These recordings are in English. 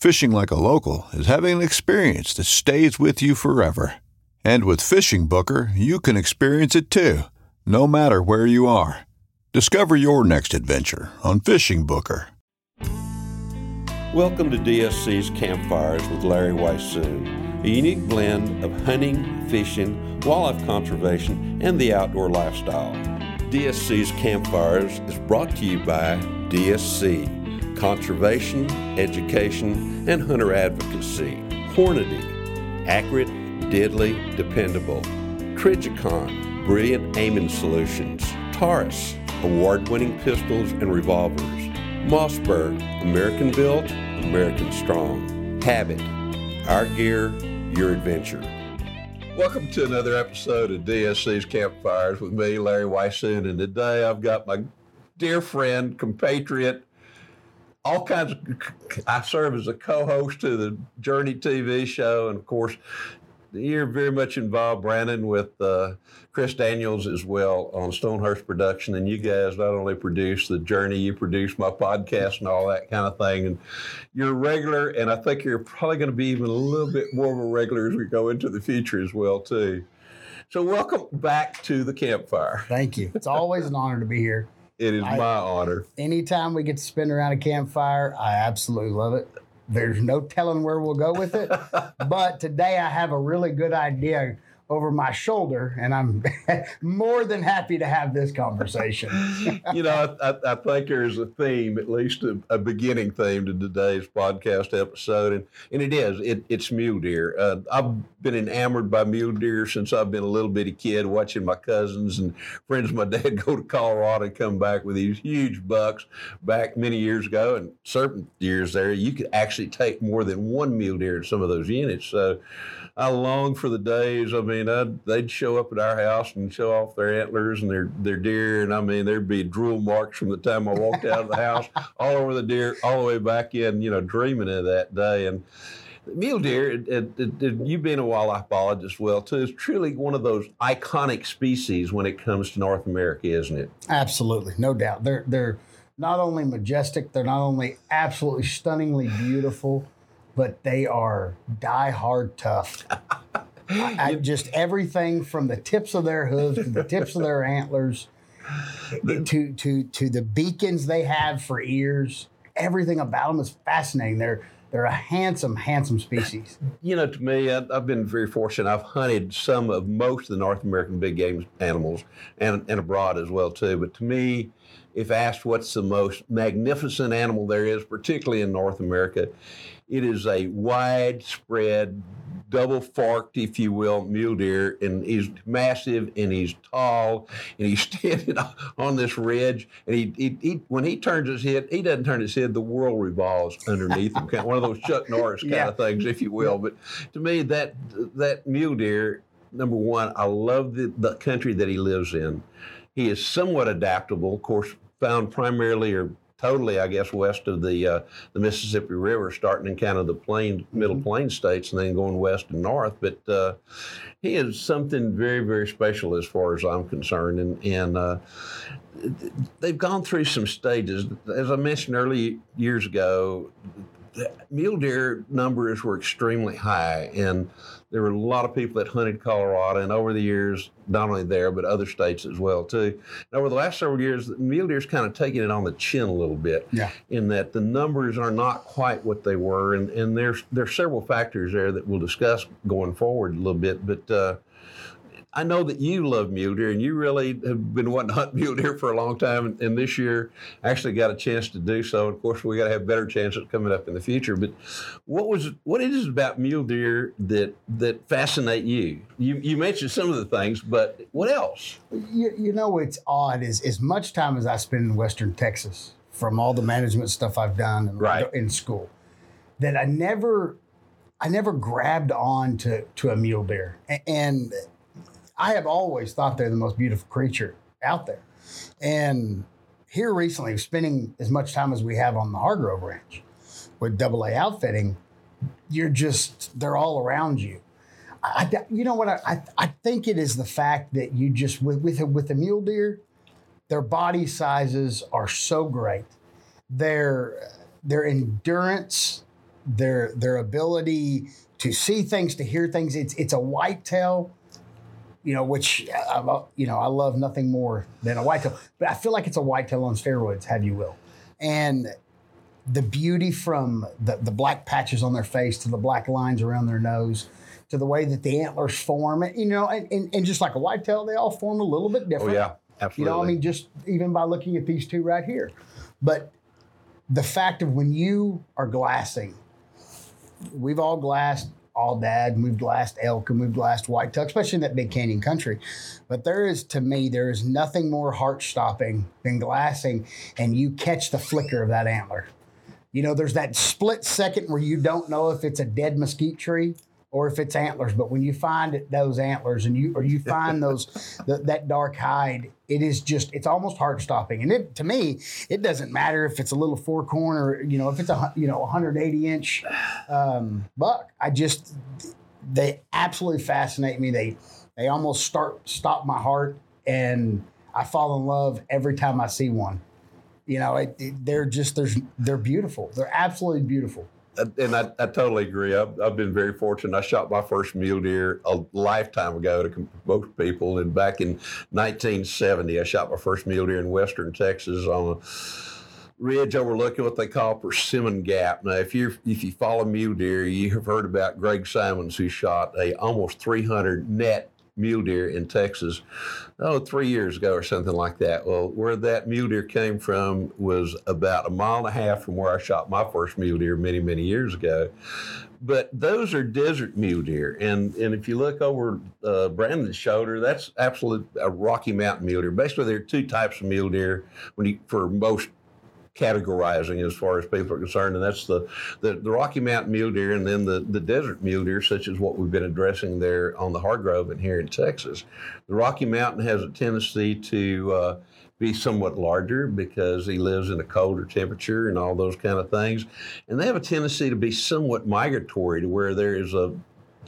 Fishing like a local is having an experience that stays with you forever. And with Fishing Booker, you can experience it too, no matter where you are. Discover your next adventure on Fishing Booker. Welcome to DSC's Campfires with Larry Weishuhn, a unique blend of hunting, fishing, wildlife conservation, and the outdoor lifestyle. DSC's Campfires is brought to you by DSC Conservation, Education, and Hunter Advocacy. Hornady, accurate, deadly, dependable. Trijicon, brilliant aiming solutions. Taurus, award winning pistols and revolvers. Mossberg, American built, American strong. Habit, our gear, your adventure. Welcome to another episode of DSC's Campfires with me, Larry Weishuhn, and today I've got my dear friend, compatriot, all kinds of. I serve as a co-host to the Journey TV show, and of course, you're very much involved, Brandon, with uh, Chris Daniels as well on Stonehurst Production. And you guys not only produce the Journey, you produce my podcast and all that kind of thing. And you're a regular, and I think you're probably going to be even a little bit more of a regular as we go into the future as well, too. So, welcome back to the campfire. Thank you. It's always an honor to be here. It is I- my honor. Anytime we get to spin around a campfire, I absolutely love it. There's no telling where we'll go with it. but today I have a really good idea over my shoulder, and I'm more than happy to have this conversation. you know, I, I, I think there's a theme, at least a, a beginning theme to today's podcast episode, and, and it is it, it's mule deer. Uh, I've been enamored by mule deer since I've been a little bitty kid, watching my cousins and friends of my dad go to Colorado and come back with these huge bucks. Back many years ago, and certain years there, you could actually take more than one mule deer in some of those units. So. I long for the days. I mean, I'd, they'd show up at our house and show off their antlers and their, their deer, and I mean, there'd be drool marks from the time I walked out of the house all over the deer, all the way back in. You know, dreaming of that day. And mule deer, it, it, it, it- you being a wildlife biologist, well too, is truly one of those iconic species when it comes to North America, isn't it? absolutely, no doubt. They're they're not only majestic, they're not only absolutely stunningly beautiful, but they are die hard tough. I, I- just everything from the tips of their hooves to the tips of their antlers to to to the beacons they have for ears. Everything about them is fascinating. They're they're a handsome, handsome species. You know, to me, I, I've been very fortunate. I've hunted some of most of the North American big game animals and, and abroad as well too. But to me, if asked what's the most magnificent animal there is, particularly in North America, it is a widespread, double forked, if you will, mule deer, and he's massive and he's tall and he's standing on this ridge. And he, he, he when he turns his head, he doesn't turn his head; the world revolves underneath him. Kind of one of those Chuck Norris kind Yeah. of things, if you will. But to me, that that mule deer, number one, I love the, the country that he lives in. He is somewhat adaptable, of course, found primarily or totally, I guess, west of the uh, the Mississippi River, starting in kind of the plain middle Mhm. plain states, and then going west and north. But uh, he is something very, very special as far as I'm concerned, and and uh, they've gone through some stages. As I mentioned early years ago, the mule deer numbers were extremely high, and there were a lot of people that hunted Colorado, and over the years, not only there but other states as well too. And over the last several years, the mule deer's kind of taking it on the chin a little bit, Yeah. in that the numbers are not quite what they were, and and there's there's several factors there that we'll discuss going forward a little bit, but. Uh, I know that you love mule deer, and you really have been wanting to hunt mule deer for a long time. And, and this year, actually got a chance to do so. Of course, we got to have better chances coming up in the future. But what was what is it about mule deer that that fascinate you? You you mentioned some of the things, but what else? You, you know, it's odd. Is as much time as I spend in Western Texas, from all the management stuff I've done in, Right. in school, that I never, I never grabbed on to to a mule deer, and I have always thought they're the most beautiful creature out there. And here recently, spending as much time as we have on the Hargrove Ranch with Double A outfitting, you're just they're all around you. I, you know what I, I think it is the fact that you just with with a, with a mule deer, their body sizes are so great, their their endurance, their their ability to see things, to hear things. It's it's a whitetail, you know, which I, I- you know I love nothing more than a whitetail, but I feel like it's a whitetail on steroids, have you will, and the beauty from the, the black patches on their face to the black lines around their nose to the way that the antlers form you know and, and, and just like a whitetail they all form a little bit different. Oh yeah, you absolutely. know i mean just even by looking at these two right here but the fact of when you are glassing we've all glassed all dad moved we've elk and moved last white tuck, especially in that big canyon country. But there is to me there is nothing more heart stopping than glassing and you catch the flicker of that antler. You know, there's that split second where you don't know if it's a dead mesquite tree or if it's antlers. But when you find those antlers and you or you find those th- that dark hide, it is just it's almost heart stopping. And it to me, it doesn't matter if it's a little four corn or you know if it's a you know 180 inch um, buck. I just they absolutely fascinate me. They they almost start stop my heart, and I fall in love every time I see one. You know, it, it- they're just there's they're beautiful. They're absolutely beautiful. Uh, and I, I totally agree. I've, I've been very fortunate. I shot my first mule deer a lifetime ago to most people, and back in 1970, I shot my first mule deer in western Texas on a ridge overlooking what they call Persimmon Gap. Now, if you if you follow mule deer, you have heard about Greg Simons, who shot a almost 300 net mule deer in Texas, oh, three years ago or something like that. Well, where that mule deer came from was about a mile and a half from where I shot my first mule deer many, many years ago. But those are desert mule deer, and and if you look over uh, Brandon's shoulder, that's absolute a Rocky Mountain mule deer. Basically, there are two types of mule deer when you for most categorizing as far as people are concerned, and that's the, the, the Rocky Mountain mule deer and then the, the desert mule deer, such as what we've been addressing there on the Hargrove and here in Texas. The Rocky Mountain has a tendency to uh, be somewhat larger because he lives in a colder temperature and all those kind of things. And they have a tendency to be somewhat migratory to where there is a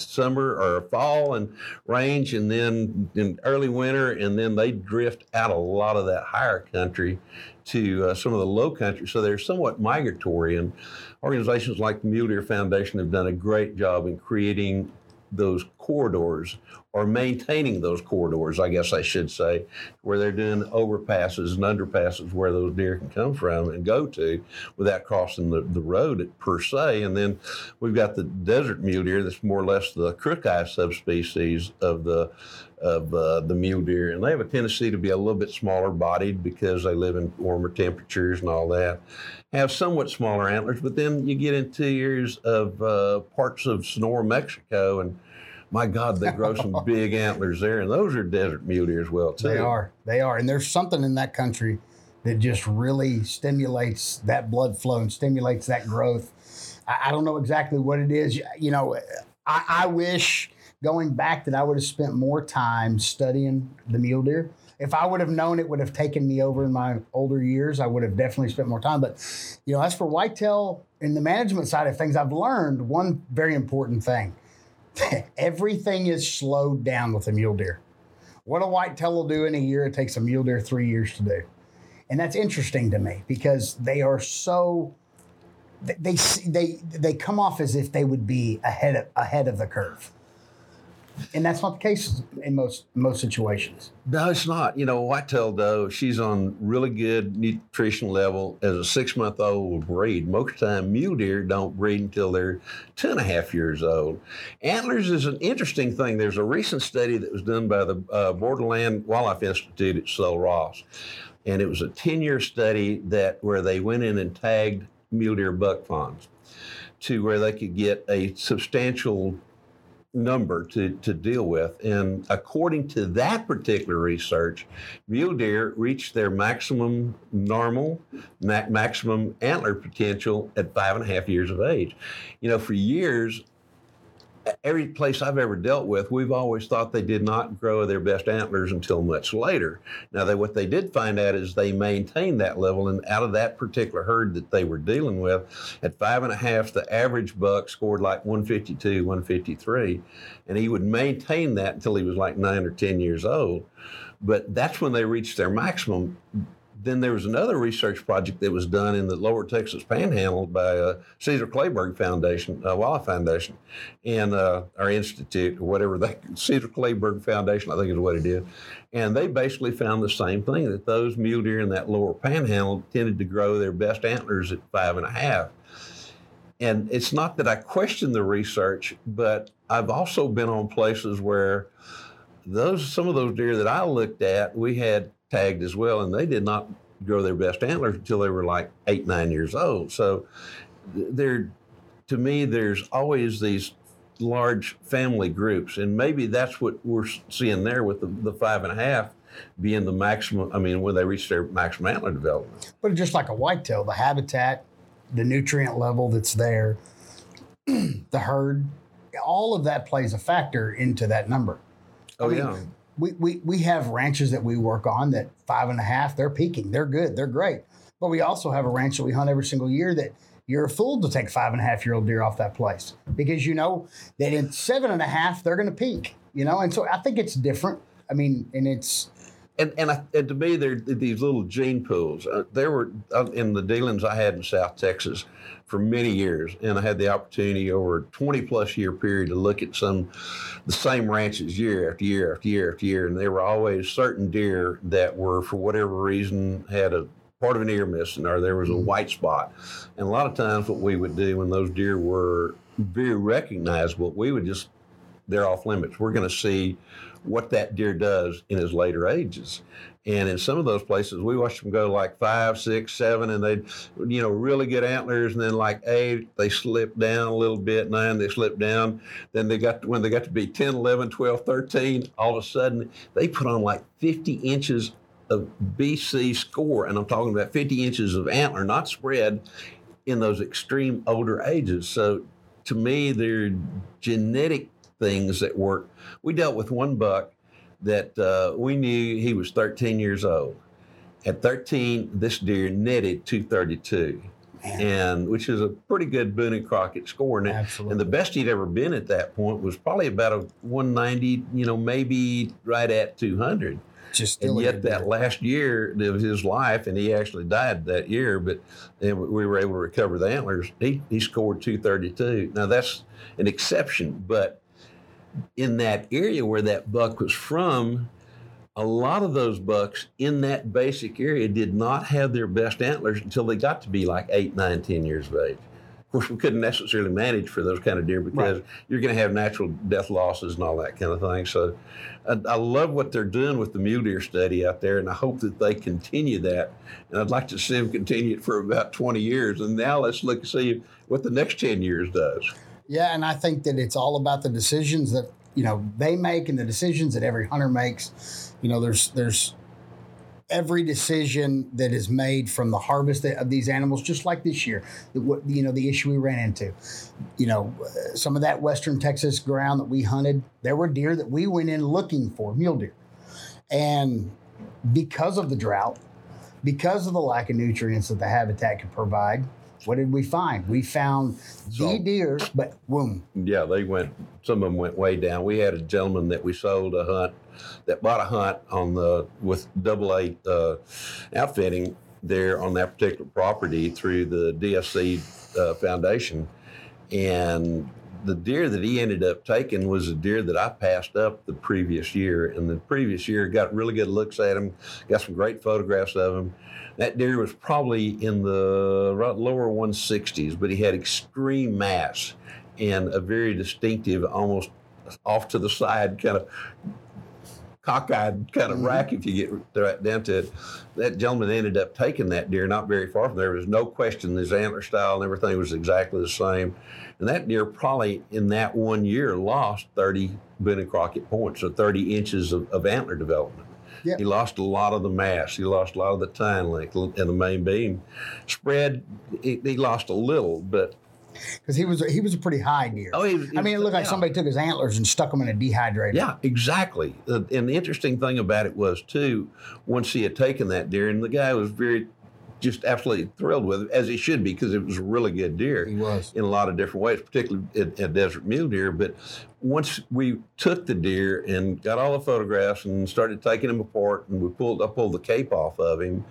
summer or fall and range and then in early winter and then they drift out a lot of that higher country to uh, some of the low country. So they're somewhat migratory and organizations like the mule deer foundation have done a great job in creating those corridors or maintaining those corridors, I guess I should say, where they're doing overpasses and underpasses where those deer can come from and go to without crossing the, the road per se. And then we've got the desert mule deer that's more or less the crooki subspecies of the of uh, the mule deer, and they have a tendency to be a little bit smaller bodied because they live in warmer temperatures and all that. Have somewhat smaller antlers, but then you get into areas of uh, parts of Sonora, Mexico, and my God, they grow some big antlers there, and those are desert mule deer as well too. They are. They are. And there's something in that country that just really stimulates that blood flow and stimulates that growth. I, I don't know exactly what it is. You know, I, I wish going back that I would have spent more time studying the mule deer. If I would have known it would have taken me over in my older years, I would have definitely spent more time. But, you know, as for whitetail in the management side of things, I've learned one very important thing. Everything is slowed down with a mule deer. What a whitetail will do in a year, it takes a mule deer three years to do. And that's interesting to me because they are so they they they come off as if they would be ahead of, ahead of the curve and that's not the case in most most situations. No, it's not. You know, whitetail doe, she's on really good nutrition level as a six month old will breed. Most of the time, mule deer don't breed until they're two and a half years old. Antlers is an interesting thing. There's a recent study that was done by the uh, Borderland Wildlife Institute at Sul Ross, and it was a 10 year study that where they went in and tagged mule deer buck fawns to where they could get a substantial number to, to deal with. And according to that particular research, mule deer reach their maximum normal, maximum antler potential at five and a half years of age. You know, for years, every place I've ever dealt with, we've always thought they did not grow their best antlers until much later. Now, they, what they did find out is they maintained that level, and out of that particular herd that they were dealing with, at five and a half, the average buck scored like 152, 153, and he would maintain that until he was like nine or 10 years old. But that's when they reached their maximum then there was another research project that was done in the Lower Texas Panhandle by uh, Caesar Kleberg Foundation, uh, Wildlife Foundation, and uh, our institute, or whatever that Caesar Kleberg Foundation, I think is what it is. And they basically found the same thing that those mule deer in that lower panhandle tended to grow their best antlers at five and a half. And it's not that I question the research, but I've also been on places where those some of those deer that I looked at, we had tagged as well, and they did not grow their best antlers until they were like eight, nine years old. So there, to me, there's always these large family groups, and maybe that's what we're seeing there with the, the five and a half being the maximum. I mean, when they reach their maximum antler development. But just like a whitetail, the habitat, the nutrient level that's there, the herd, all of that plays a factor into that number. Oh I mean, yeah we, we, we have ranches that we work on that five and a half, they're peaking, they're good, they're great. But we also have a ranch that we hunt every single year that you're a fool to take five and a half year old deer off that place because you know that in seven and a half, they're going to peak, you know? And so I think it's different. I mean, and it's, and and, I, and to me, they're these little gene pools. Uh, there were uh, in the dealings I had in South Texas for many years, and I had the opportunity over a 20 plus year period to look at some the same ranches year after year after year after year, and there were always certain deer that were, for whatever reason, had a part of an ear missing or there was a mm-hmm. white spot. And a lot of times, what we would do when those deer were very recognizable, we would just they're off limits. We're going to see what that deer does in his later ages. And in some of those places, we watched them go like five, six, seven, and they'd, you know, really good antlers. And then like eight, they slip down a little bit. Nine, they slip down. Then they got, when they got to be 10, 11, 12, 13, all of a sudden they put on like 50 inches of BC score. And I'm talking about 50 inches of antler, not spread in those extreme older ages. So to me, they're genetic things that work. We dealt with one buck that uh, we knew he was 13 years old. At 13, this deer netted 232. Man. and which is a pretty good Boone and Crockett score. And, Absolutely. and the best he'd ever been at that point was probably about a 190, you know, maybe right at 200. Just and yet that last year of his life, and he actually died that year, but we were able to recover the antlers. He, he scored 232. Now that's an exception, but in that area where that buck was from, a lot of those bucks in that basic area did not have their best antlers until they got to be like eight, nine, ten years of age. Of course, we couldn't necessarily manage for those kind of deer because right. you're going to have natural death losses and all that kind of thing. So, I, I, love what they're doing with the mule deer study out there, and I hope that they continue that. And I'd like to see them continue it for about 20 years. And now let's look and see what the next 10 years does. Yeah, and I think that it's all about the decisions that you know they make and the decisions that every hunter makes. You know, there's there's every decision that is made from the harvest of these animals, just like this year, what you know the issue we ran into, you know, some of that Western Texas ground that we hunted, there were deer that we went in looking for mule deer, and because of the drought, because of the lack of nutrients that the habitat could provide, what did we find? We found So- the deer, but boom, Yeah, they went. Some of them went way down. We had a gentleman that we sold a hunt, that bought a hunt on the with double A uh, outfitting there on that particular property through the DSC uh, Foundation, and the deer that he ended up taking was a deer that I passed up the previous year. And the previous year got really good looks at him, got some great photographs of him. That deer was probably in the lower 160s, but he had extreme mass and a very distinctive, almost off to the side kind of cockeyed kind of mm-hmm. rack if you get right down to it. That gentleman ended up taking that deer not very far from there. There was no question his antler style and everything was exactly the same. And that deer probably in that one year lost 30 Boone Crockett points, so 30 inches of, of antler development. Yeah. He lost a lot of the mass. He lost a lot of the tine length and the main beam spread. He, he lost a little, but because he was he was a pretty high deer. oh, he, he I mean, it looked like yeah. somebody took his antlers and stuck them in a dehydrator. Yeah, exactly. Uh, and the interesting thing about it was too, once he had taken that deer, and the guy was very, just absolutely thrilled with it, as he should be, because it was a really good deer he was. in a lot of different ways, particularly a, a desert mule deer. But once we took the deer and got all the photographs and started taking him apart, and we pulled, I pulled the cape off of him,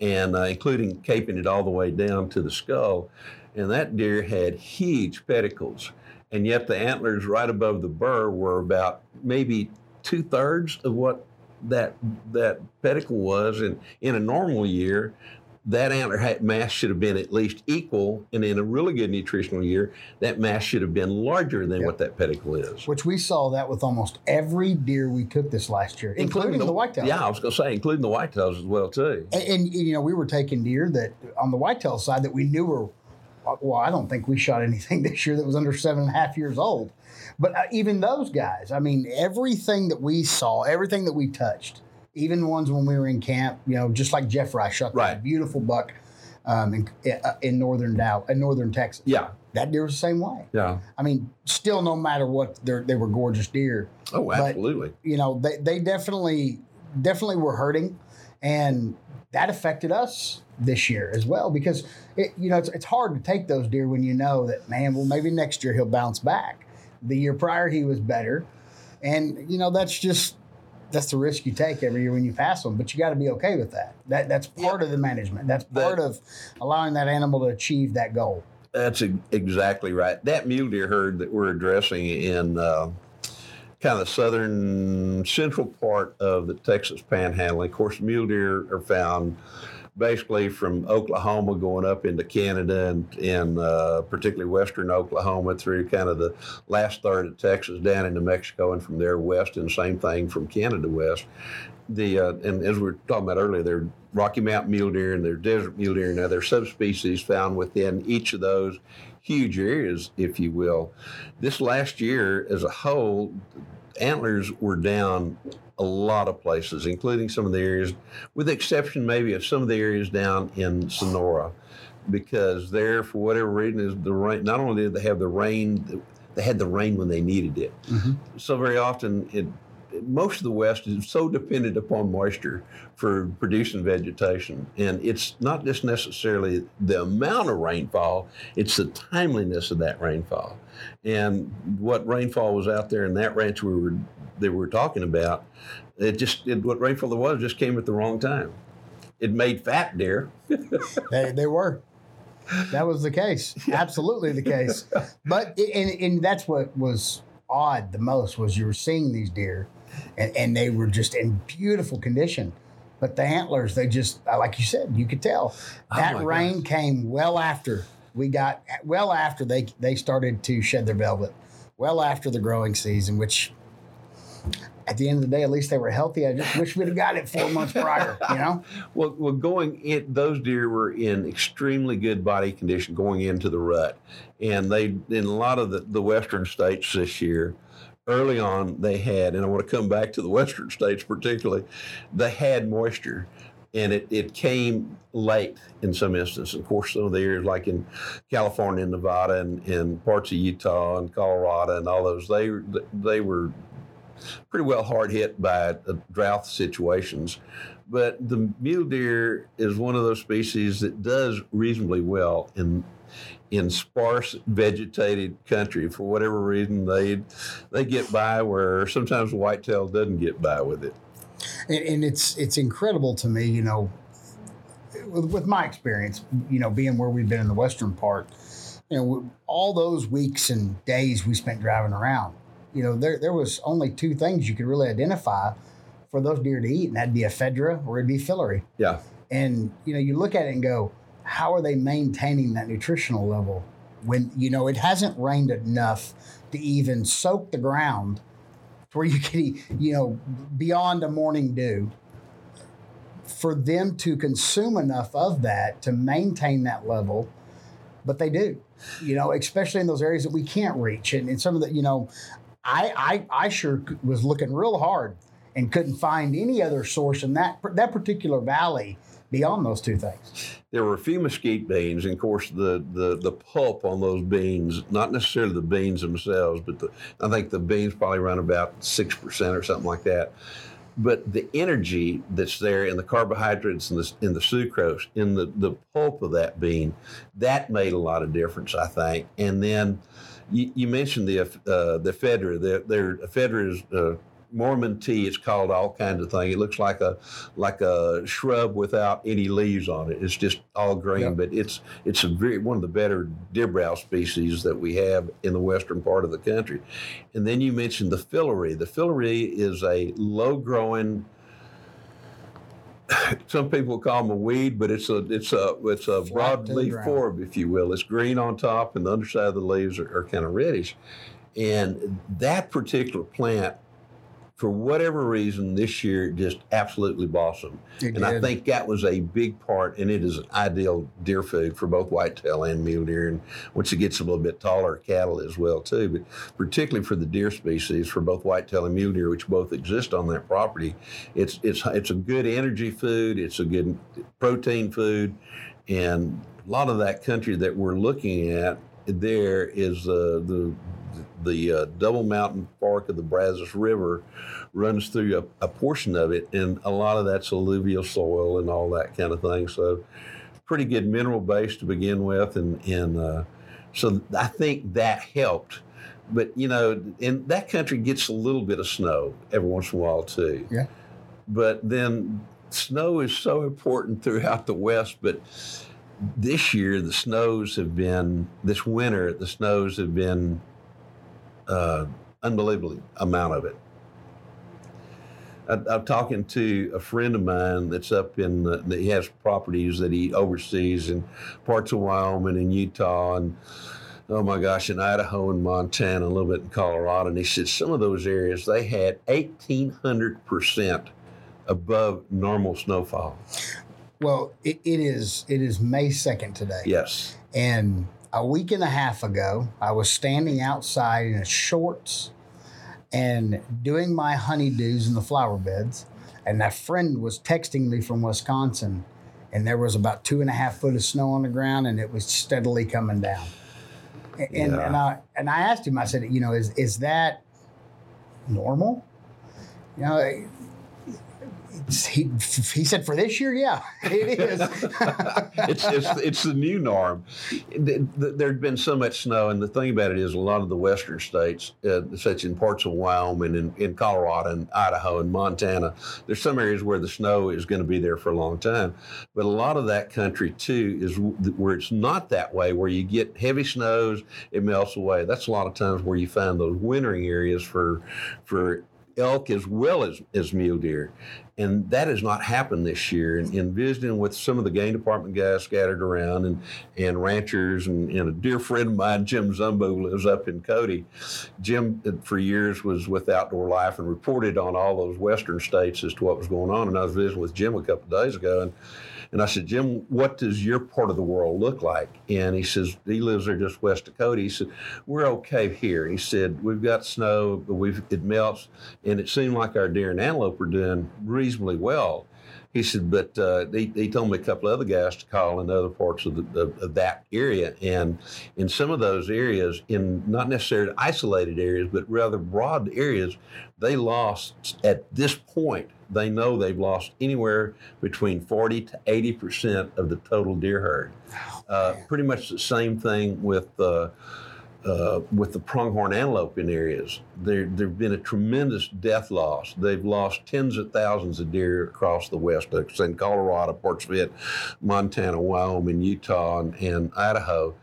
and uh, including caping it all the way down to the skull, and that deer had huge pedicles, and yet the antlers right above the burr were about maybe two thirds of what that that pedicle was, and in a normal year that antler mass should have been at least equal, and in a really good nutritional year, that mass should have been larger than Yep. what that pedicle is. Which we saw that with almost every deer we took this last year, including, the, whitetail. Yeah, I was going to say, including the whitetails as well too. And, and, you know, we were taking deer that on the whitetail side that we knew were. Well, I don't think we shot anything this year that was under seven and a half years old. But uh, even those guys, I mean, everything that we saw, everything that we touched, even ones when we were in camp, you know, just like Jeff Rice shot that beautiful buck um, in, uh, in northern Dow, in northern Texas. Yeah, That deer was the same way. yeah. I mean, still, no matter what, they're, were gorgeous deer. Oh, But- absolutely. You know, they, they definitely definitely were hurting, and that affected us this year as well because it, you know it's, it's hard to take those deer when you know that man, well maybe next year he'll bounce back. The year prior he was better, and you know that's just that's the risk you take every year when you pass them. But you got to be okay with that. That that's part of the management. That's That- part of allowing that animal to achieve that goal. That's exactly right. That mule deer herd that we're addressing in uh, kind of the southern central part of the Texas Panhandle. Of course, mule deer are found basically from Oklahoma going up into Canada and, uh, particularly western Oklahoma through kind of the last third of Texas down into Mexico and from there west, and same thing from Canada west. The uh, and as we were talking about earlier, there are Rocky Mountain mule deer and there are desert mule deer. Now there are subspecies found within each of those huge areas, if you will. This last year, as a whole, antlers were down a lot of places, including some of the areas, with the exception maybe of some of the areas down in Sonora, because there, for whatever reason, is the rain. Not only did they have the rain, they had the rain when they needed it. Mm-hmm. So very often, it most of the West is so dependent upon moisture for producing vegetation, and it's not just necessarily the amount of rainfall; it's the timeliness of that rainfall. And what rainfall was out there in that ranch we were that we were talking about, it just it, what rainfall there was just came at the wrong time. It made fat deer. They, they were. That was the case. Absolutely the case. But and, and that's what was odd the most was you were seeing these deer, and, and they were just in beautiful condition. But the antlers, they just uh, like you said, you could tell that Oh rain came well after we got well after they they started to shed their velvet, well after the growing season, which. At the end of the day, at least they were healthy. I just wish we'd have got it four months prior. You know, Well, well, going in, those deer were in extremely good body condition going into the rut, and they in a lot of the, the western states this year. Early on, they had, and I want to come back to the western states particularly. They had moisture, and it, it came late in some instances. Of course, some of the areas like in California and Nevada and, and parts of Utah and Colorado and all those, they they were pretty well hard hit by uh, drought situations. But the mule deer is one of those species that does reasonably well in in sparse vegetated country. For whatever reason they they get by where sometimes whitetail doesn't get by with it. And, and it's it's incredible to me, you know, with, with, my experience, you know, being where we've been in the western part, you know, all those weeks and days we spent driving around, you know, there there was only two things you could really identify for those deer to eat, and that'd be ephedra or it'd be filaree. Yeah. And you know, you look at it and go, how are they maintaining that nutritional level when you know it hasn't rained enough to even soak the ground to where you can, you know, beyond a morning dew, for them to consume enough of that to maintain that level, but they do, you know, especially in those areas that we can't reach. And, and some of the, you know, I, I, I sure was looking real hard and couldn't find any other source in that, that particular valley beyond those two things. There were a few mesquite beans, and of course the, the, the pulp on those beans, not necessarily the beans themselves, but the, I think the beans probably run about six percent or something like that. But the energy that's there in the carbohydrates and the, in the sucrose in the, the pulp of that bean, that made a lot of difference, I think. And then you, you mentioned the uh, the ephedra. The, their ephedra is uh, Mormon tea. It's called all kinds of things. It looks like a like a shrub without any leaves on it. It's just all green, yep. but it's it's a very one of the better deer species that we have in the western part of the country. And then you mentioned the filaree. The filaree is a low growing some people call them a weed, but it's a it's a it's a broadleaf forb, if you will. It's green on top, and the underside of the leaves are, are kind of reddish. And that particular plant for whatever reason, this year just absolutely blossomed. It and did. I think that was a big part, and it is an ideal deer food for both whitetail and mule deer. And once it gets a little bit taller, cattle as well too. But particularly for the deer species, for both whitetail and mule deer, which both exist on that property, it's it's it's a good energy food. It's a good protein food, and a lot of that country that we're looking at there is uh, the the uh, Double Mountain Fork of the Brazos River runs through a, a, portion of it, and a lot of that's alluvial soil and all that kind of thing. So, pretty good mineral base to begin with, and and uh, so I think that helped. But you know, and that country gets a little bit of snow every once in a while too. Yeah. But then snow is so important throughout the West, but this year the snows have been this winter the snows have been uh, unbelievable amount of it. I, am talking to a friend of mine that's up in the, he has properties that he oversees in parts of Wyoming and Utah and oh my gosh, in Idaho and Montana, a little bit in Colorado. And he said some of those areas they had 1,800% above normal snowfall. Well, it, it is it is May 2nd today. Yes. And a week and a half ago, I was standing outside in shorts and doing my honeydews in the flower beds. And that friend was texting me from Wisconsin, and there was about two and a half foot of snow on the ground, and it was steadily coming down. And, yeah. and I and I asked him, I said, you know, is is that normal? You know, he, he said for this year, yeah, it is. it's, it's, it's the new norm. There had been so much snow, and the thing about it is, a lot of the western states, uh, such in parts of Wyoming and in Colorado and Idaho and Montana, there's some areas where the snow is going to be there for a long time. But a lot of that country too is where it's not that way, where you get heavy snows, it melts away. That's a lot of times where you find those wintering areas for for elk as well as, as mule deer. And that has not happened this year. And in visiting with some of the game department guys scattered around and, and ranchers, and, and a dear friend of mine, Jim Zumbo, lives up in Cody. Jim, uh, for years, was with Outdoor Life and reported on all those western states as to what was going on. And I was visiting with Jim a couple of days ago. And and I said, Jim, what does your part of the world look like? And he says, he lives there just west of Cody. He said, we're okay here. He said, we've got snow, but we've, it melts. and it seemed like our deer and antelope were doing reasonably well. He said, but uh, he, he told me a couple of other guys to call in other parts of, the, of, of, that area. And in some of those areas, in not necessarily isolated areas, but rather broad areas, they lost at this point, they know they've lost anywhere between 40 to 80% of the total deer herd. Uh, pretty much the same thing with. Uh, uh, with the pronghorn antelope in areas. There, there have been a tremendous death loss. They've lost tens of thousands of deer across the West, in Colorado, parts of it, Montana, Wyoming, Utah, and, and, Idaho,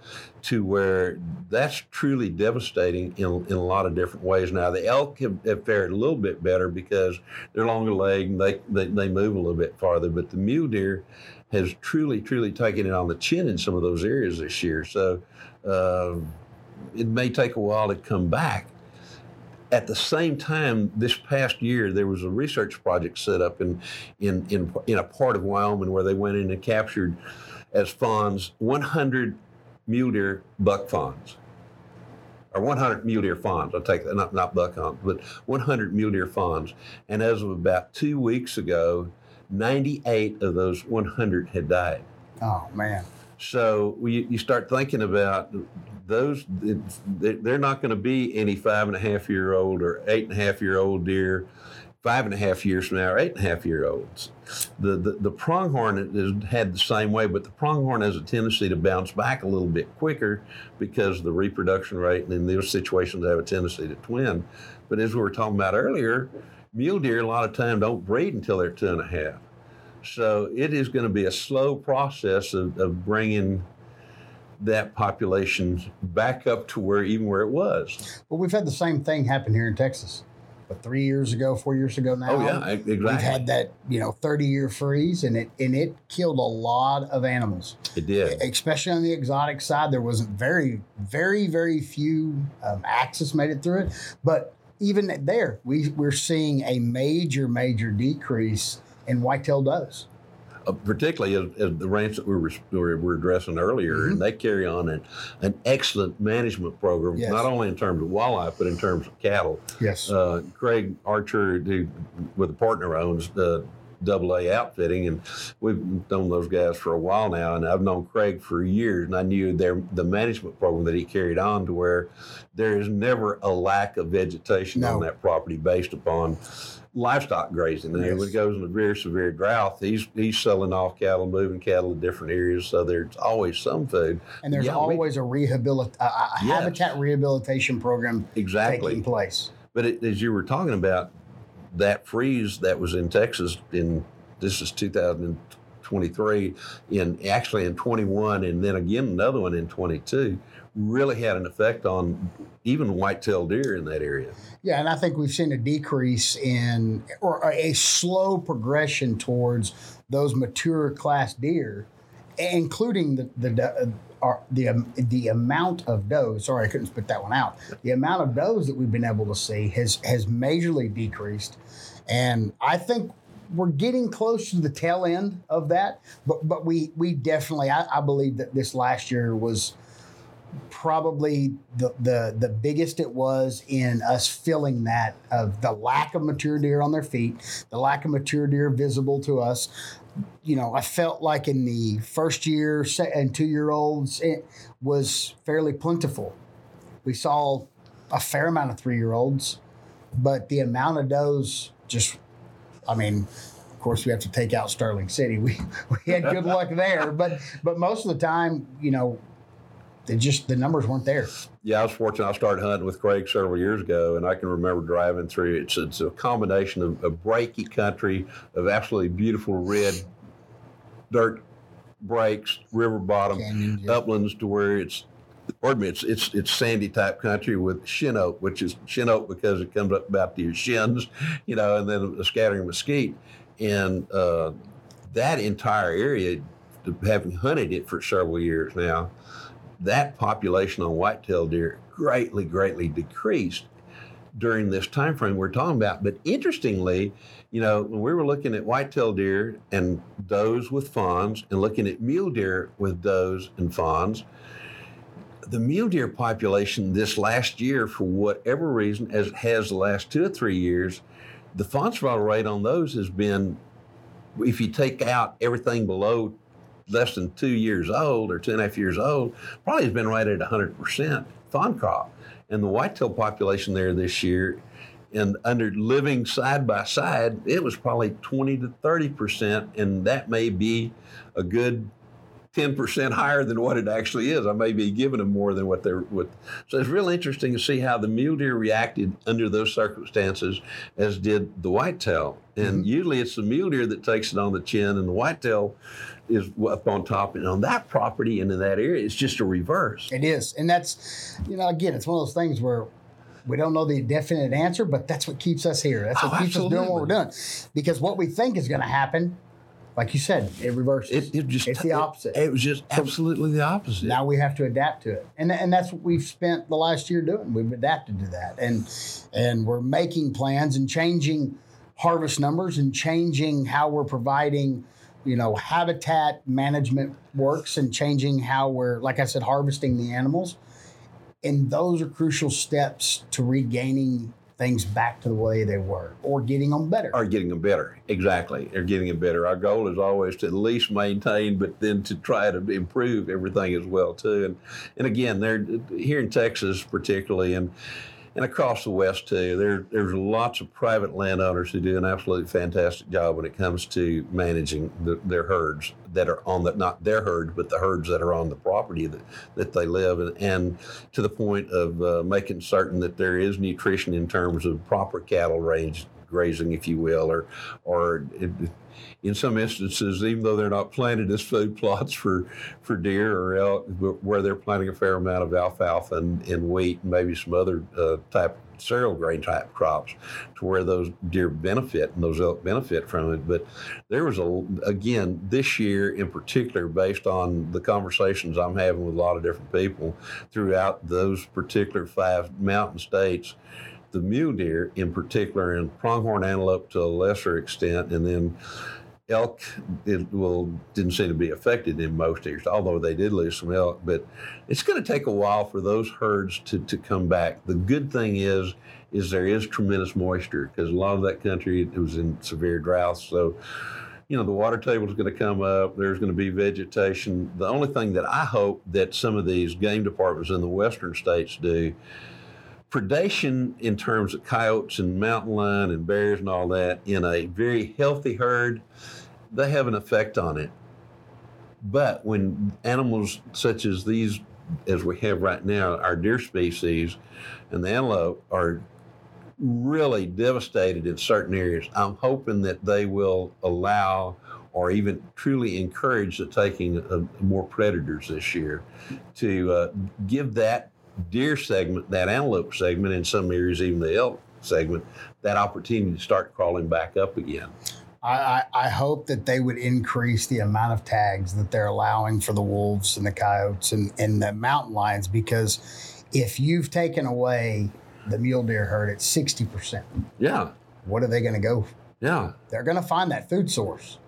to where that's truly devastating in, in a lot of different ways. Now, the elk have, have fared a little bit better because they're longer legged and they, they, they move a little bit farther, but the mule deer has truly, truly taken it on the chin in some of those areas this year. So, uh, it may take a while to come back. At the same time, this past year, there was a research project set up in, in, in, in a part of Wyoming where they went in and captured as fawns 100 mule deer buck fawns or 100 mule deer fawns. I'll take that, not, not buck fawns, but 100 mule deer fawns. And as of about two weeks ago, 98 of those 100 had died. Oh, man. So we, you start thinking about those they're not going to be any five and a half year old or eight and a half year old deer five and a half years from now eight and a half year olds the, the, the pronghorn had the same way but the pronghorn has a tendency to bounce back a little bit quicker because of the reproduction rate and in those situations they have a tendency to twin but as we were talking about earlier mule deer a lot of time don't breed until they're two and a half so it is going to be a slow process of, of bringing that population back up to where even where it was. Well, we've had the same thing happen here in Texas. But three years ago, four years ago now, oh yeah, exactly. We've had that you know thirty year freeze, and it and it killed a lot of animals. It did, especially on the exotic side. There wasn't very, very, very few um, axis made it through it, but even there, we we're seeing a major, major decrease in whitetail does uh, particularly as, as, the ranch that we were, we were addressing earlier, mm-hmm. and they carry on an, an excellent management program, yes. not only in terms of wildlife, but in terms of cattle. Yes. Uh, Craig Archer, who, with a partner owns the Double A Outfitting, and we've known those guys for a while now. And I've known Craig for years, and I knew their the management program that he carried on to where there is never a lack of vegetation no. on that property based upon livestock grazing. And yes. when it goes into very severe drought, he's he's selling off cattle, moving cattle to different areas. So there's always some food. And there's yeah, always we, a rehabilit a, a yes. habitat rehabilitation program exactly taking place. But it, as you were talking about that freeze that was in Texas in this is 2023 in actually in 21 and then again another one in 22 really had an effect on even white-tailed deer in that area. Yeah, and I think we've seen a decrease in or a slow progression towards those mature class deer, including the the uh, the um, the amount of does. Sorry, I couldn't spit that one out. The amount of does that we've been able to see has has majorly decreased, and I think we're getting close to the tail end of that. But but we we definitely I, I believe that this last year was probably the, the the biggest it was in us feeling that of the lack of mature deer on their feet, the lack of mature deer visible to us. You know, I felt like in the first year and two year olds, it was fairly plentiful. We saw a fair amount of three year olds, but the amount of does just, I mean, of course, we have to take out Sterling City. We we had good luck there, but but most of the time, you know, they just the numbers weren't there. Yeah, I was fortunate. I started hunting with Craig several years ago, and I can remember driving through. It's it's a combination of, of breaky country, of absolutely beautiful red dirt breaks, river bottom, Canyons, uplands, to where it's pardon me, it's it's it's sandy type country with shin oak, which is shin oak because it comes up about to your shins, you know, and then a scattering mesquite, and uh, that entire area, having hunted it for several years now, that population on whitetail deer greatly, greatly decreased during this time frame we're talking about. But interestingly, you know, when we were looking at whitetail deer and does with fawns and looking at mule deer with does and fawns, the mule deer population this last year, for whatever reason, as has the last two or three years, the fawn survival rate on those has been, if you take out everything below less than two years old or two and a half years old, probably has been right at 100% fawn crop. And the whitetail population there this year, and under living side by side, it was probably 20 to 30%, and that may be a good 10% higher than what it actually is. I may be giving them more than what they're with. So it's real interesting to see how the mule deer reacted under those circumstances as did the whitetail. And mm-hmm. usually it's the mule deer that takes it on the chin and the whitetail is up on top. And on that property and in that area, it's just a reverse. It is. And that's, you know, again, it's one of those things where we don't know the definite answer, but that's what keeps us here. That's oh, what Oh, keeps us doing what we're doing. Because what we think is going to happen, like you said, it reverses. It, it just it's the opposite. It, was just absolutely the opposite. now we have to adapt to it and, and that's what we've spent the last year doing we've adapted to that and and we're making plans and changing harvest numbers and changing how we're providing you know habitat management works and changing how we're like i said harvesting the animals and those are crucial steps to regaining things back to the way they were or getting them better Or getting them better. Exactly. They're getting them better. Our goal is always to at least maintain, but then to try to improve everything as well too. And and again, they're here in Texas particularly and and across the West too. There there's lots of private landowners who do an absolutely fantastic job when it comes to managing the, their herds that are on the not their herds, but the herds that are on the property that, that they live and, and to the point of uh, making certain that there is nutrition in terms of proper cattle range grazing, if you will, or or in some instances, even though they're not planted as food plots for, for deer or elk, where they're planting a fair amount of alfalfa and, and wheat and maybe some other uh, type cereal grain type crops to where those deer benefit and those elk benefit from it. But there was a, again, this year in particular, based on the conversations I'm having with a lot of different people throughout those particular five mountain states, the mule deer in particular and pronghorn antelope to a lesser extent, and then elk it will didn't seem to be affected in most areas, although they did lose some elk. But it's going to take a while for those herds to, to come back. The good thing is is there is tremendous moisture because a lot of that country it was in severe drought. So you know the water table is going to come up. There's going to be vegetation. The only thing that I hope that some of these game departments in the western states do predation in terms of coyotes and mountain lion and bears and all that in a very healthy herd, they have an effect on it. But when animals such as these, as we have right now, our deer species and the antelope are really devastated in certain areas, I'm hoping that they will allow or even truly encourage the taking of more predators this year to uh, give that deer segment, that antelope segment, in some areas even the elk segment, that opportunity to start crawling back up again. I, I, hope that they would increase the amount of tags that they're allowing for the wolves and the coyotes and, and the mountain lions because if you've taken away the mule deer herd at 60%, Yeah, what are they going to go? yeah. They're going to find that food source.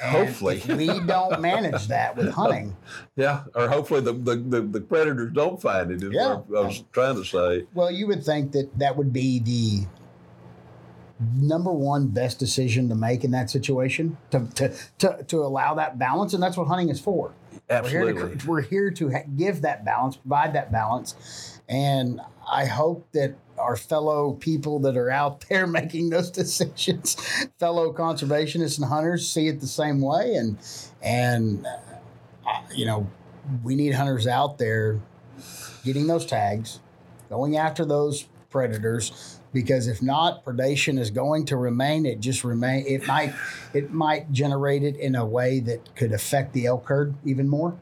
Hopefully. we don't manage that with hunting, Yeah, or hopefully the, the, the, the predators don't find it, is Yeah. what I was trying to say. well, you would think that that would be the number one best decision to make in that situation to, to, to, to allow that balance. And that's what hunting is for. We're here, Absolutely. to, we're here to ha- give that balance, provide that balance. And I hope that our fellow people that are out there making those decisions, fellow conservationists and hunters, see it the same way. And, and uh, you know, we need hunters out there getting those tags, going after those predators. Because if not, predation is going to remain. It just remain. It might, it might generate it in a way that could affect the elk herd even more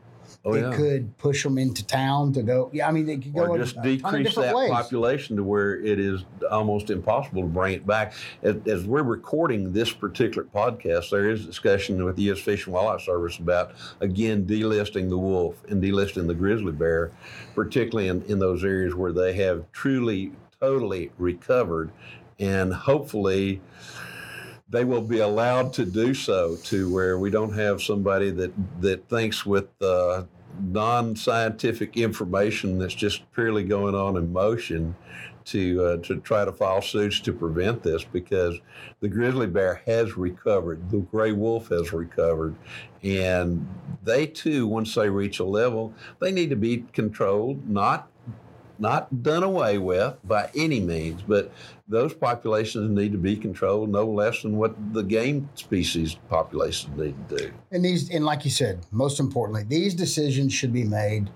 Oh, it yeah. could push them into town to go. Yeah, I mean, they could go or just a decrease that ways. population to where it is almost impossible to bring it back. As, as we're recording this particular podcast, there is discussion with the U.S. Fish and Wildlife Service about again delisting the wolf and delisting the grizzly bear, particularly in, in those areas where they have truly, totally recovered, and hopefully they will be allowed to do so to where we don't have somebody that that thinks with uh, non-scientific information that's just purely going on emotion to uh, to try to file suits to prevent this because the grizzly bear has recovered, the gray wolf has recovered, and they too, once they reach a level, they need to be controlled, not not done away with by any means, but those populations need to be controlled no less than what the game species populations need to do. And these, and like you said, most importantly, these decisions should be made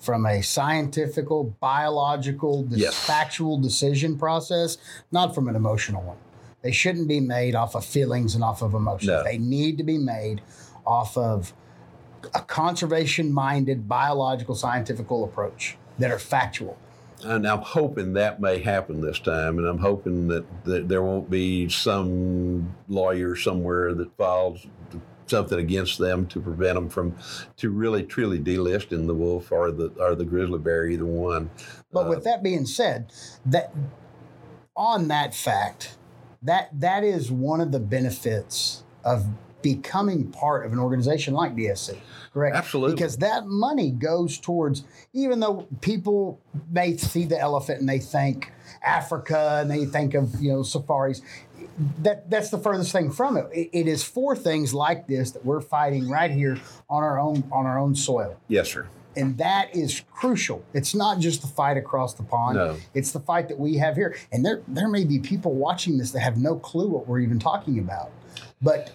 from a scientific, biological, Yes. factual decision process, not from an emotional one. They shouldn't be made off of feelings and off of emotions. No. They need to be made off of a conservation minded, biological, scientific approach that are factual. And I'm hoping that may happen this time, and I'm hoping that, that there won't be some lawyer somewhere that files something against them to prevent them from to really truly delisting the wolf or the or the grizzly bear, either one. But Uh, with that being said, that on that fact, that that is one of the benefits of becoming part of an organization like DSC. Correct? Absolutely. Because that money goes towards even though people may see the elephant and they think Africa and they think of, you know, safaris, that that's the furthest thing from it. it. It is for things like this that we're fighting right here on our own on our own soil Yes, sir. and that is crucial. It's not just the fight across the pond. No. It's the fight that we have here. And there there may be people watching this that have no clue what we're even talking about. But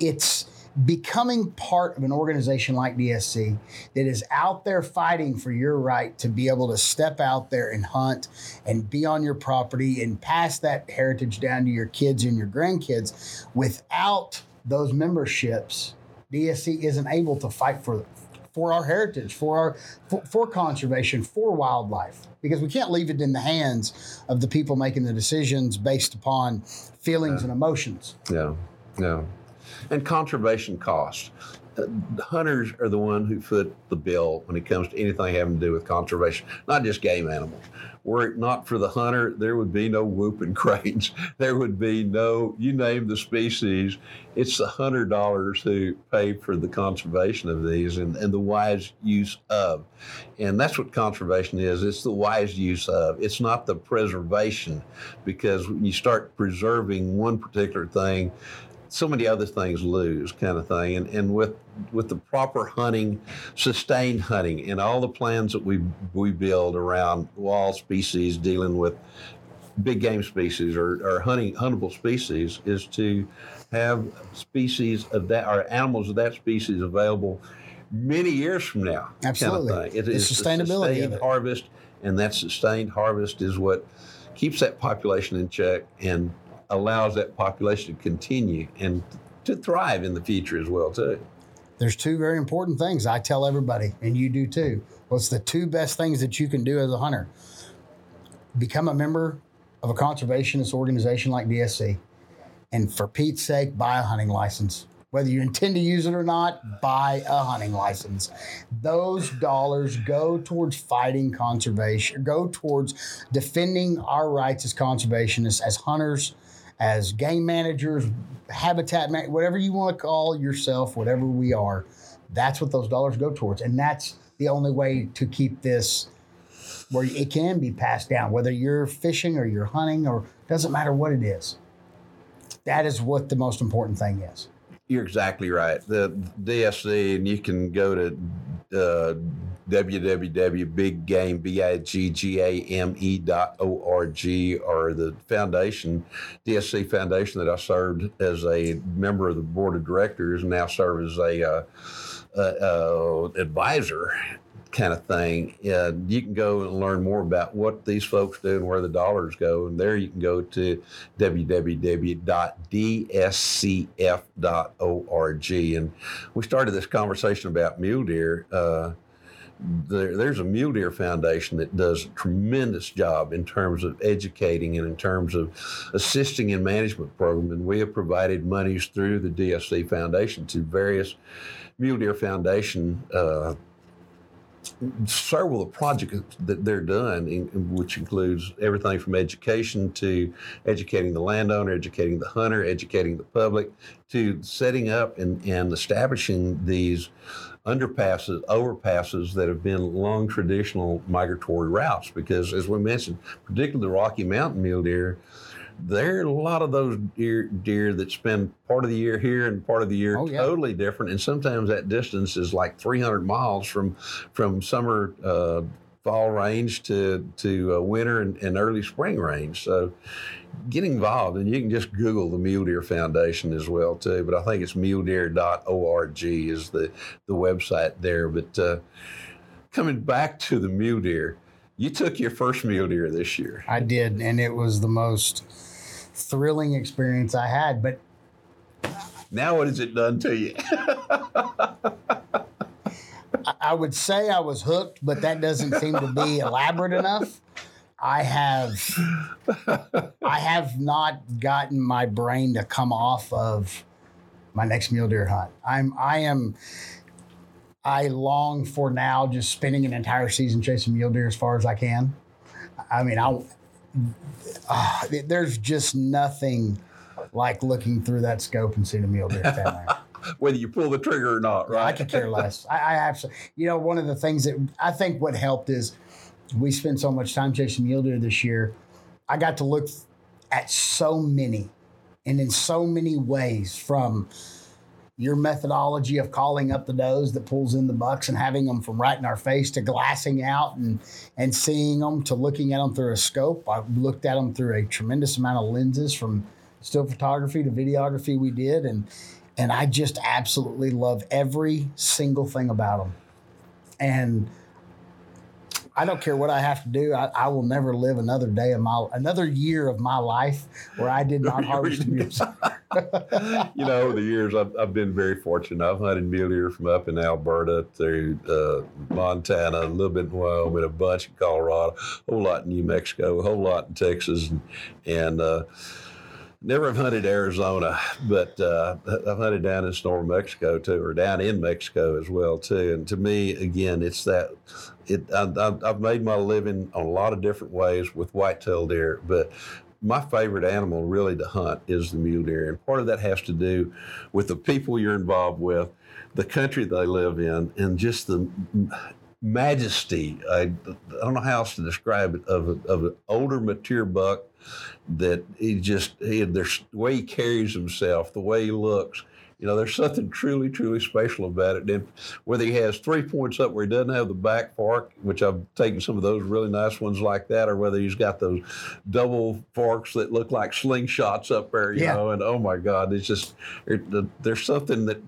it's becoming part of an organization like DSC that is out there fighting for your right to be able to step out there and hunt and be on your property and pass that heritage down to your kids and your grandkids without those memberships DSC isn't able to fight for for our heritage, for our for, for conservation, for wildlife, because we can't leave it in the hands of the people making the decisions based upon feelings and emotions. Yeah, yeah. And conservation costs. Uh, the hunters are the one who foot the bill when it comes to anything having to do with conservation, not just game animals. Were it not for the hunter, there would be no whooping cranes. There would be no, you name the species. It's the hunter dollars who pay for the conservation of these and, and the wise use of. And that's what conservation is it's the wise use of. It's not the preservation, because when you start preserving one particular thing, so many other things lose kind of thing and, and with with the proper hunting sustained hunting and all the plans that we we build around wild species dealing with big game species or, or hunting huntable species is to have species of that or animals of that species available many years from now Absolutely. kind of. It The is sustainability of sustained harvest and that sustained harvest is what keeps that population in check and allows that population to continue and to thrive in the future as well too. There's two very important things I tell everybody, and you do too. What's the two best things that you can do as a hunter? Become a member of a conservationist organization like DSC, and for Pete's sake, buy a hunting license. Whether you intend to use it or not, buy a hunting license. Those dollars go towards fighting conservation, go towards defending our rights as conservationists, as hunters, as game managers, habitat man, whatever you want to call yourself, whatever we are. That's what those dollars go towards, and that's the only way to keep this where it can be passed down, whether you're fishing or you're hunting or doesn't matter what it is. That is what the most important thing is. You're exactly right. The DSC, and you can go to uh, or the foundation, DSC Foundation that I served as a member of the board of directors and now serve as a uh, uh, advisor kind of thing. Uh, you can go and learn more about what these folks do and where the dollars go. And there you can go to www.dscf.org. And we started this conversation about mule deer. Uh, there, there's a Mule Deer Foundation that does a tremendous job in terms of educating and in terms of assisting in management program. And we have provided monies through the DSC Foundation to various Mule Deer Foundation uh, several of the projects that they're done, in, which includes everything from education to educating the landowner, educating the hunter, educating the public, to setting up and, and establishing these underpasses, overpasses that have been long traditional migratory routes. Because, as we mentioned, particularly the Rocky Mountain mule deer, there are a lot of those deer, deer that spend part of the year here and part of the year Oh, yeah. totally different, and sometimes that distance is like 300 miles from from summer. Uh, Fall range to to uh, winter and, and early spring range. So, get involved, and you can just Google the Mule Deer Foundation as well too. But I think it's muledeer.org is the the website there. But uh, coming back to the mule deer, you took your first mule deer this year. I did, and it was the most thrilling experience I had. But Now, what has it done to you? I- I would say I was hooked, but that doesn't seem to be elaborate enough. I have I have not gotten my brain to come off of my next mule deer hunt. I'm I am I long for now just spending an entire season chasing mule deer as far as I can. I mean, I uh, there's just nothing like looking through that scope and seeing a mule deer stand there. Whether you pull the trigger or not, right? I could care less. I, I absolutely, you know, one of the things that I think what helped is we spent so much time chasing mule deer this year. I got to look at so many and in so many ways from your methodology of calling up the does that pulls in the bucks and having them from right in our face to glassing out and and seeing them to looking at them through a scope. I looked at them through a tremendous amount of lenses from still photography to videography we did and and I just absolutely love every single thing about them. And I don't care what I have to do. I, I will never live another day of my another year of my life where I did not harvest mules. you know, over the years, I've, I've been very fortunate. I've hunted mule deer from up in Alberta through uh, Montana, a little bit in Wyoming, a bunch in Colorado, a whole lot in New Mexico, a whole lot in Texas, and, and uh, never have hunted Arizona, but uh, I've hunted down in Sonora, Mexico too, or down in Mexico as well too. And to me, again, it's that it. I, I've made my living on a lot of different ways with whitetail deer, but my favorite animal really to hunt is the mule deer, and part of that has to do with the people you're involved with, the country they live in, and just the majesty. I, I don't know how else to describe it of, a, of an older, mature buck that he just he there's the way he carries himself, the way he looks. You know, there's something truly, truly special about it. And whether he has three points up where he doesn't have the back fork, which I've taken some of those really nice ones like that, or whether he's got those double forks that look like slingshots up there, you Yeah. know, and oh my God, it's just, it, the, there's something that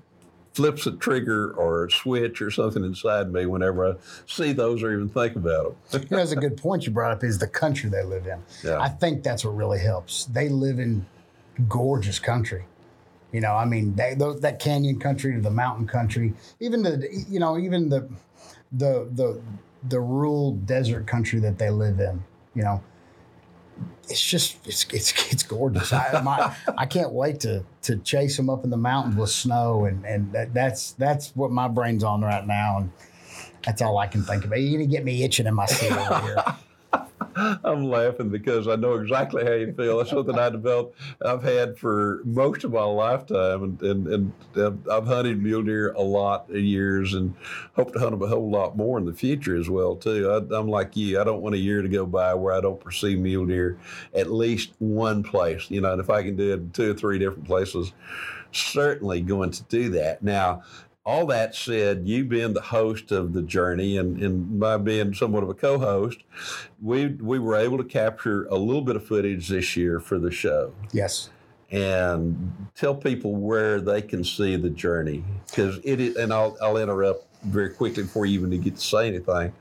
flips a trigger or a switch or something inside me whenever I see those or even think about them. You know, that's a good point you brought up is the country they live in. Yeah. I think that's what really helps. They live in gorgeous country. You know, I mean, they, those, that canyon country to the mountain country, even the, you know, even the, the, the, the rural desert country that they live in. You know, it's just it's it's it's gorgeous. I my, I can't wait to to chase them up in the mountains with snow, and and that, that's that's what my brain's on right now, and that's all I can think about. You're gonna get me itching in my seat over here. I'm laughing because I know exactly how you feel. That's something I developed. I've had for most of my lifetime, and and, and I've- hunted mule deer a lot of years, and hope to hunt them a whole lot more in the future as well too. I, I'm like you. I don't want a year to go by where I don't pursue mule deer at least one place. You know, and if I can do it in two or three different places, certainly going to do that. Now, all that said, you being the host of the journey and, and by being somewhat of a co-host, we we were able to capture a little bit of footage this year for the show Yes. and tell people where they can see the journey because it is, and I'll, I'll interrupt very quickly before you even get to say anything.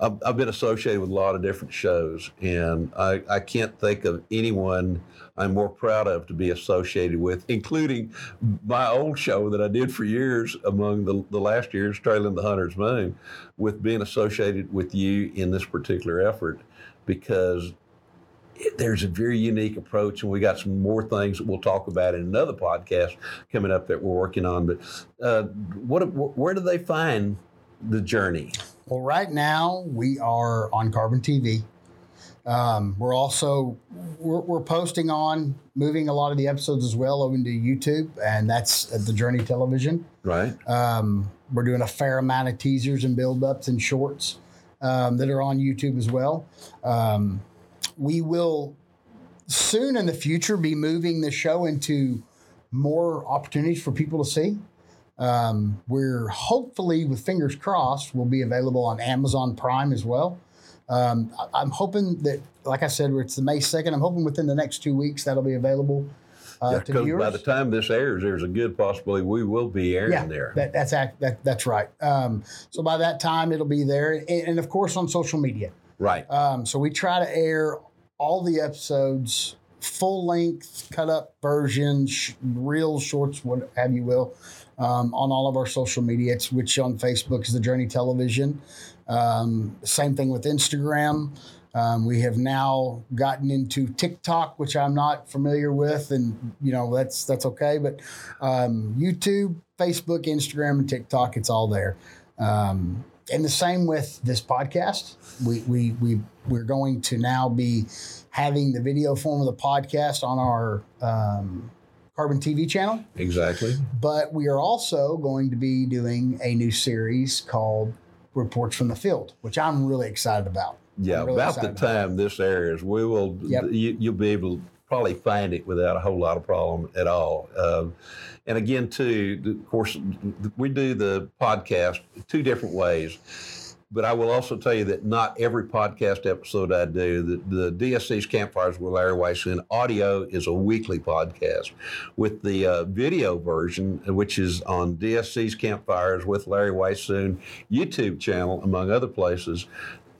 I've, I've been associated with a lot of different shows, and I, I can't think of anyone I'm more proud of to be associated with, including my old show that I did for years among the, the last years, Trailing the Hunter's Moon, with being associated with you in this particular effort because there's a very unique approach, and we got some more things that we'll talk about in another podcast coming up that we're working on. But uh, what, where do they find the journey? Well, right now we are on Carbon TV. Um, we're also we're, we're, posting on moving a lot of the episodes as well over to YouTube, and that's at the Journey Television. Right. Um, we're doing a fair amount of teasers and build-ups and shorts um, that are on YouTube as well. Um, we will soon in the future be moving the show into more opportunities for people to see. Um, we're hopefully, with fingers crossed, will be available on Amazon Prime as well. Um, I, am hoping that, like I said, it's the May 2nd. I'm hoping within the next two weeks that'll be available uh, yeah, to viewers. By the time this airs, there's a good possibility we will be airing yeah, there. That, that's that, that's right. Um, so by that time, it'll be there, and, and of course on social media. Right. Um, so we try to air all the episodes full length, cut up versions, real shorts, what have you will, um, on all of our social media, it's, which on Facebook is the Journey Television. Um, same thing with Instagram. Um, we have now gotten into TikTok, which I'm not familiar with, and you know that's that's okay. But um, YouTube, Facebook, Instagram, and TikTok, it's all there. Um, and the same with this podcast. We we we we're going to now be having the video form of the podcast on our um, Carbon TV channel. Exactly. But we are also going to be doing a new series called Reports from the Field, which I'm really excited about. Yeah, really about the time this airs, we will. Yep. You, will be able to probably find it without a whole lot of problem at all. Um, and again, too, of course, we do the podcast two different ways. But I will also tell you that not every podcast episode I do, the, the DSC's Campfires with Larry Weishuhn audio is a weekly podcast. With the uh, video version, which is on DSC's Campfires with Larry Weishuhn YouTube channel, among other places,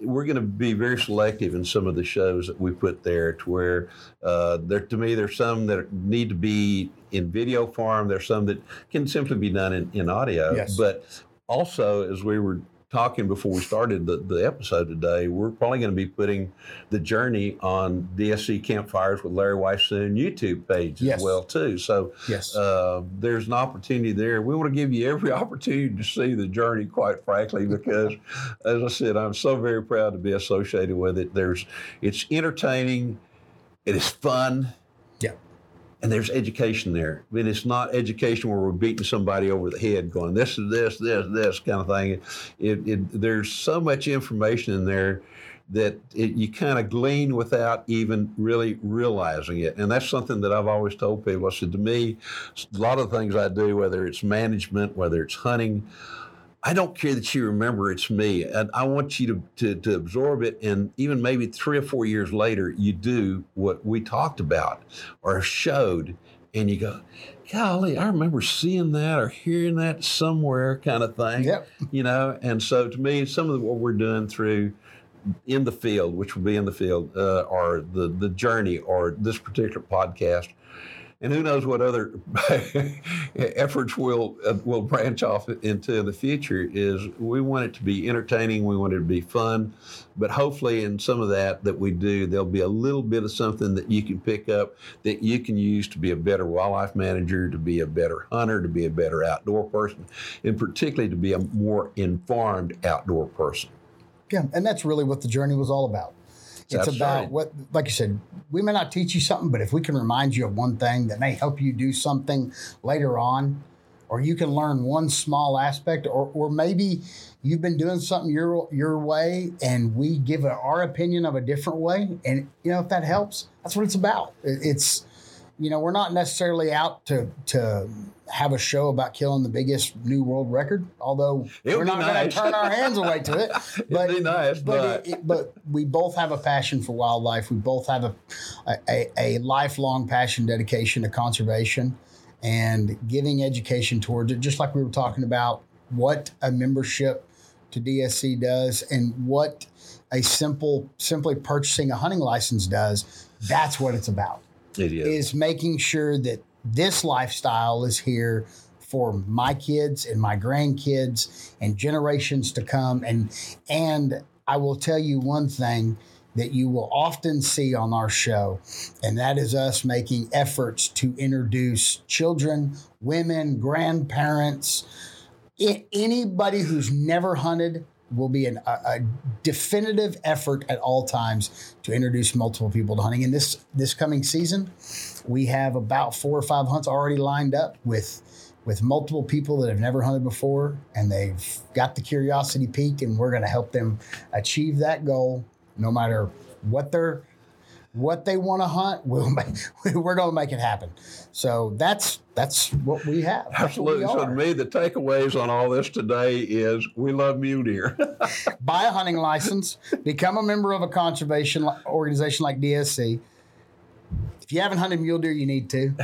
we're going to be very selective in some of the shows that we put there to where uh, there to me there's some that need to be in video form there's some that can simply be done in, in audio yes. but also as we were talking before we started the, the episode today, we're probably going to be putting the journey on DSC Campfires with Larry Weishuhn YouTube page yes. as well too. So yes. Uh, there's an opportunity there. We want to give you every opportunity to see the journey, quite frankly, because as I said, I'm so very proud to be associated with it. There's it's entertaining, it is fun and there's education there. I mean, it's not education where we're beating somebody over the head, going this is this, this, this kind of thing. It, it, there's so much information in there that it, you kind of glean without even really realizing it. And that's something that I've always told people. I said to me, a lot of things I do, whether it's management, whether it's hunting, I don't care that you remember it's me. And I want you to, to, to, absorb it. And even maybe three or four years later, you do what we talked about or showed. And you go, golly, I remember seeing that or hearing that somewhere kind of thing. Yep. You know, and so to me, some of what we're doing through in the field, which will be in the field, uh, or the, the journey or this particular podcast and who knows what other efforts will uh, will branch off into the future is we want it to be entertaining we want it to be fun but hopefully in some of that that we do there'll be a little bit of something that you can pick up that you can use to be a better wildlife manager to be a better hunter to be a better outdoor person and particularly to be a more informed outdoor person. Yeah and that's really what the journey was all about it's That's about right. what, like you said, we may not teach you something, but if we can remind you of one thing that may help you do something later on, or you can learn one small aspect, or, or maybe you've been doing something your your way, and we give our opinion of a different way, and you know if that helps, that's what it's about. It, it's you know we're not necessarily out to to have a show about killing the biggest new world record. Although we're not nice. going to turn our hands away to it, but It'd be nice, but but, it, it, but, we both have a passion for wildlife. We both have a, a a lifelong passion, dedication to conservation, and giving education towards it. Just like we were talking about what a membership to DSC does and what a simple simply purchasing a hunting license does. That's what it's about. Is. Is making sure that this lifestyle is here for my kids and my grandkids and generations to come and and I will tell you one thing that you will often see on our show and that is us making efforts to introduce children, women, grandparents, anybody who's never hunted will be an, a, a definitive effort at all times to introduce multiple people to hunting. And this this coming season, we have about four or five hunts already lined up with with multiple people that have never hunted before, and they've got the curiosity peaked, and we're going to help them achieve that goal, no matter what they're what they want to hunt, we'll make, we're going to make it happen. So that's that's what we have. That's Absolutely. We So to me, the takeaways on all this today is we love mule deer. Buy a hunting license, become a member of a conservation organization like DSC. If you haven't hunted mule deer, you need to.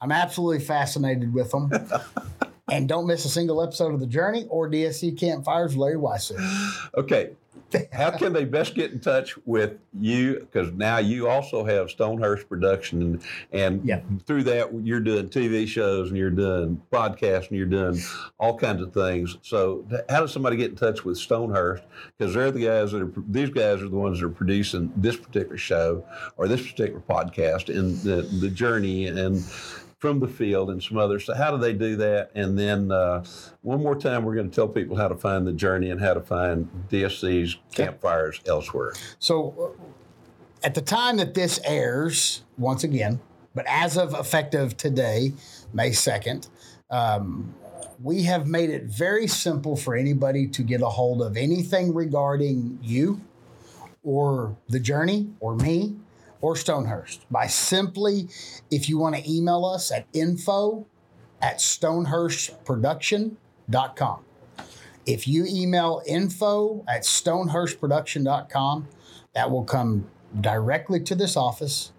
I'm absolutely fascinated with them. And don't miss a single episode of The Journey or DSC Campfires Larry Weishuhn. okay. How can they best get in touch with you? Because now you also have Stonehurst Production, and, and Yeah. through that you're doing TV shows and you're doing podcasts and you're doing all kinds of things. So, how does somebody get in touch with Stonehurst? Because they're the guys that are these guys are the ones that are producing this particular show or this particular podcast and the the journey and from the field and some others. So how do they do that? And then uh, one more time, we're going to tell people how to find the journey and how to find DSC's campfires elsewhere. So, uh, at the time that this airs, once again, but as of effective today, May 2nd, um, we have made it very simple for anybody to get a hold of anything regarding you or the journey or me or Stonehurst by simply, if you want to email us at info at stonehurstproduction.com. If you email info at stonehurstproduction.com, that will come directly to this office.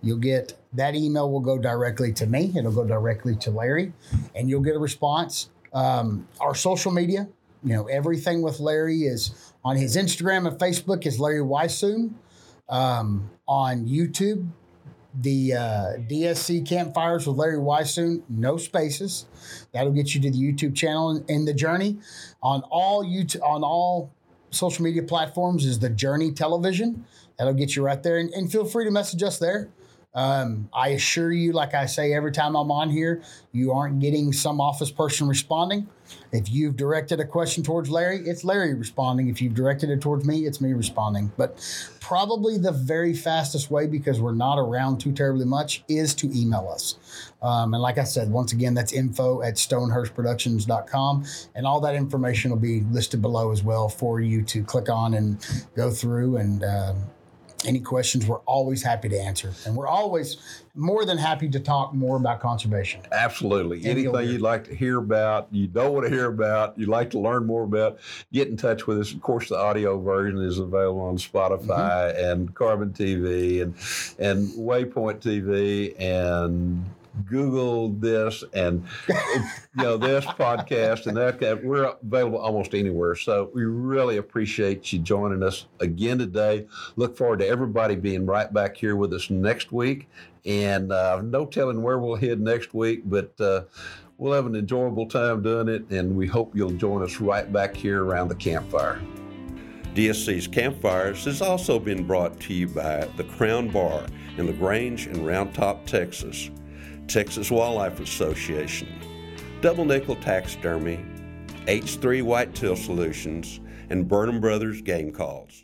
You'll get that email will go directly to me. It'll go directly to Larry, and you'll get a response. Um, our social media, you know, everything with Larry is on his Instagram and Facebook is Larry Weishuhn. Um, on YouTube, the uh, DSC Campfires with Larry Weishuhn, no spaces. That'll get you to the YouTube channel and, and the journey. On all YouTube, on all social media platforms is the Journey Television. That'll get you right there, and, and feel free to message us there. Um, I assure you, like I say every time I'm on here, you aren't getting some office person responding. If you've directed a question towards Larry, it's Larry responding. If you've directed it towards me, it's me responding. But probably the very fastest way, because we're not around too terribly much, is to email us. Um, and like I said, once again, that's info at stonehurstproductions.com. And all that information will be listed below as well for you to click on and go through and. Um, any questions, we're always happy to answer. And we're always more than happy to talk more about conservation. Absolutely. And Anything you'd like to hear about, you don't want to hear about, you'd like to learn more about, get in touch with us. Of course, the audio version is available on Spotify mm-hmm. and Carbon TV and and Waypoint TV and Google this and you know this podcast and that. We're available almost anywhere. So we really appreciate you joining us again today. Look forward to everybody being right back here with us next week. And uh, no telling where we'll head next week, but uh, we'll have an enjoyable time doing it. And we hope you'll join us right back here around the campfire. DSC's Campfires has also been brought to you by the Crown Bar in LaGrange and Round Top, Texas, Texas Wildlife Association, Double Nickel Taxidermy, H3 Whitetail Solutions, and Burnham Brothers Game Calls.